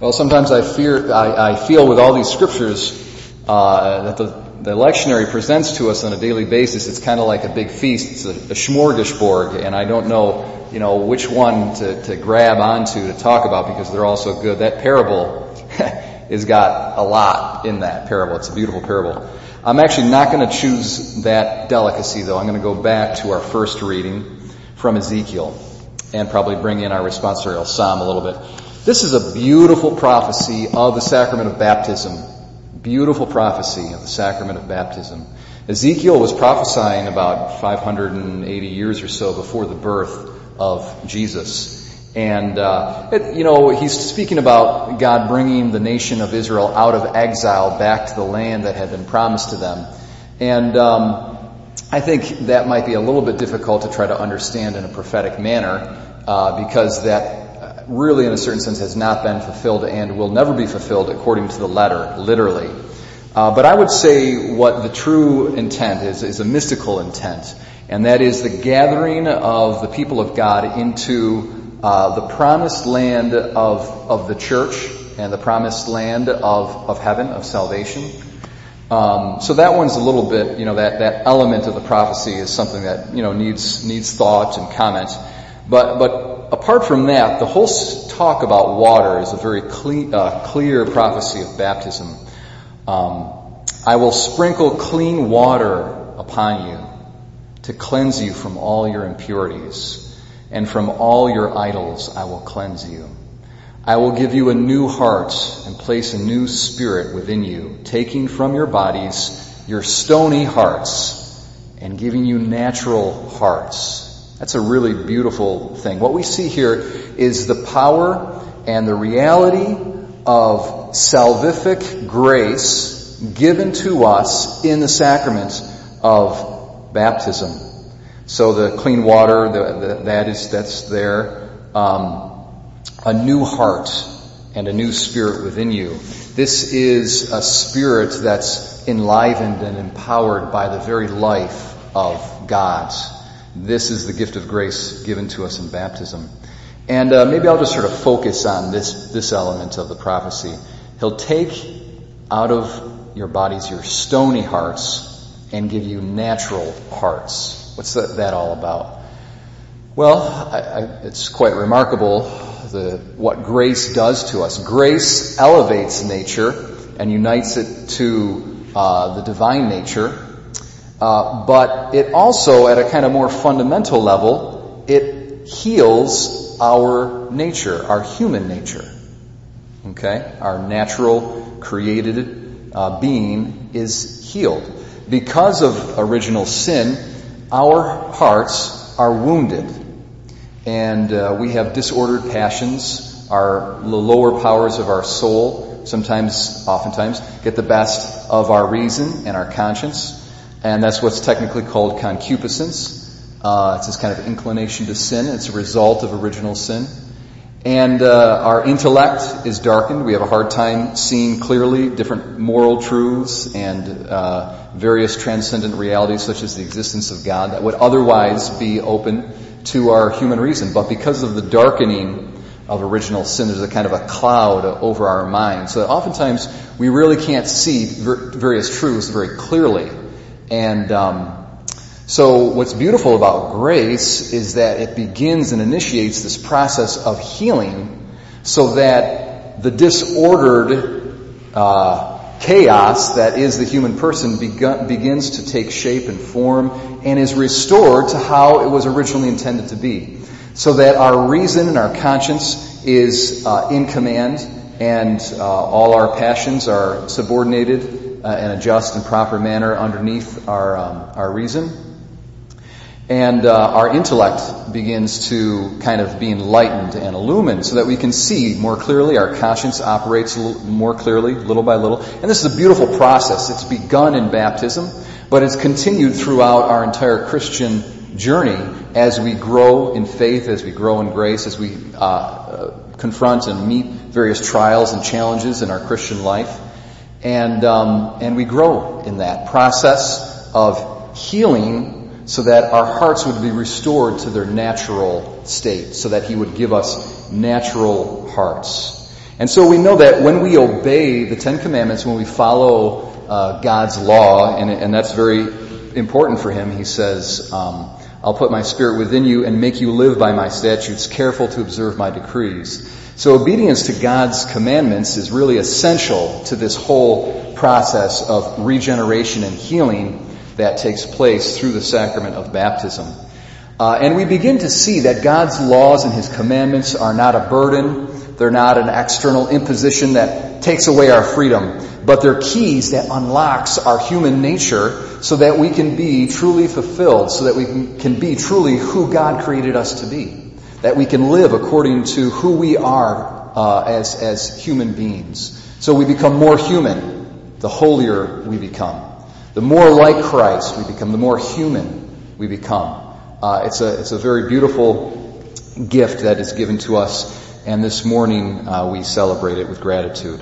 Well, sometimes I fear, I, I feel with all these scriptures uh, that the, the lectionary presents to us on a daily basis. It's kind of like a big feast. It's a, a smorgasbord, and I don't know, you know, which one to, to grab onto to talk about because they're all so good. That parable has got a lot in that parable. It's a beautiful parable. I'm actually not going to choose that delicacy, though. I'm going to go back to our first reading from Ezekiel and probably bring in our responsorial psalm a little bit. This is a beautiful prophecy of the sacrament of baptism. Beautiful prophecy of the sacrament of baptism. Ezekiel was prophesying about 580 years or so before the birth of Jesus. And, uh, it, you know, he's speaking about God bringing the nation of Israel out of exile back to the land that had been promised to them. And um, I think that might be a little bit difficult to try to understand in a prophetic manner uh, because that really, in a certain sense, has not been fulfilled and will never be fulfilled according to the letter, literally. Uh, but I would say what the true intent is, is a mystical intent, and that is the gathering of the people of God into uh, the promised land of, of the church and the promised land of, of heaven, of salvation. Um, so that one's a little bit, you know, that, that element of the prophecy is something that, you know, needs, needs thought and comment. But, but apart from that, the whole talk about water is a very clean, uh, clear prophecy of baptism. Um, I will sprinkle clean water upon you to cleanse you from all your impurities, and from all your idols I will cleanse you. I will give you a new heart and place a new spirit within you, taking from your bodies your stony hearts and giving you natural hearts that's a really beautiful thing. What we see here is the power and the reality of salvific grace given to us in the sacrament of baptism. So the clean water, the, the, that is, that's there. Um, a new heart and a new spirit within you. This is a spirit that's enlivened and empowered by the very life of God. This is the gift of grace given to us in baptism. And uh, maybe I'll just sort of focus on this, this element of the prophecy. He'll take out of your bodies your stony hearts and give you natural hearts. What's that, that all about? Well, I, I, it's quite remarkable the, what grace does to us. Grace elevates nature and unites it to uh, the divine nature uh, but it also, at a kind of more fundamental level, it heals our nature, our human nature. Okay? Our natural created uh, being is healed. Because of original sin, our hearts are wounded. And uh, we have disordered passions. Our lower powers of our soul sometimes, oftentimes, get the best of our reason and our conscience. And that's what's technically called concupiscence. Uh, it's this kind of inclination to sin. It's a result of original sin. And uh, our intellect is darkened. We have a hard time seeing clearly different moral truths and uh, various transcendent realities, such as the existence of God, that would otherwise be open to our human reason. But because of the darkening of original sin, there's a kind of a cloud over our minds. So that oftentimes we really can't see various truths very clearly. And um, so, what's beautiful about grace is that it begins and initiates this process of healing so that the disordered uh, chaos that is the human person begins to take shape and form and is restored to how it was originally intended to be. So that our reason and our conscience is uh, in command and uh, all our passions are subordinated uh, in a just and proper manner underneath our, um, our reason. And uh, our intellect begins to kind of be enlightened and illumined so that we can see more clearly. Our conscience operates more clearly, little by little. And this is a beautiful process. It's begun in baptism, but it's continued throughout our entire Christian journey as we grow in faith, as we grow in grace, as we uh, uh confront and meet various trials and challenges in our Christian life. And, um, and we grow in that process of healing so that our hearts would be restored to their natural state, so that He would give us natural hearts. And so we know that when we obey the Ten Commandments, when we follow uh, God's law, and, and, that's very important for him, he says, um, I'll put my spirit within you and make you live by my statutes, careful to observe my decrees. So obedience to God's commandments is really essential to this whole process of regeneration and healing that takes place through the sacrament of baptism. Uh, and we begin to see that God's laws and His commandments are not a burden. They're not an external imposition that takes away our freedom, but they're keys that unlocks our human nature so that we can be truly fulfilled, so that we can be truly who God created us to be that we can live according to who we are uh, as, as human beings. So we become more human, the holier we become. The more like Christ we become, the more human we become. Uh, it's, a, it's a very beautiful gift that is given to us, and this morning uh, we celebrate it with gratitude.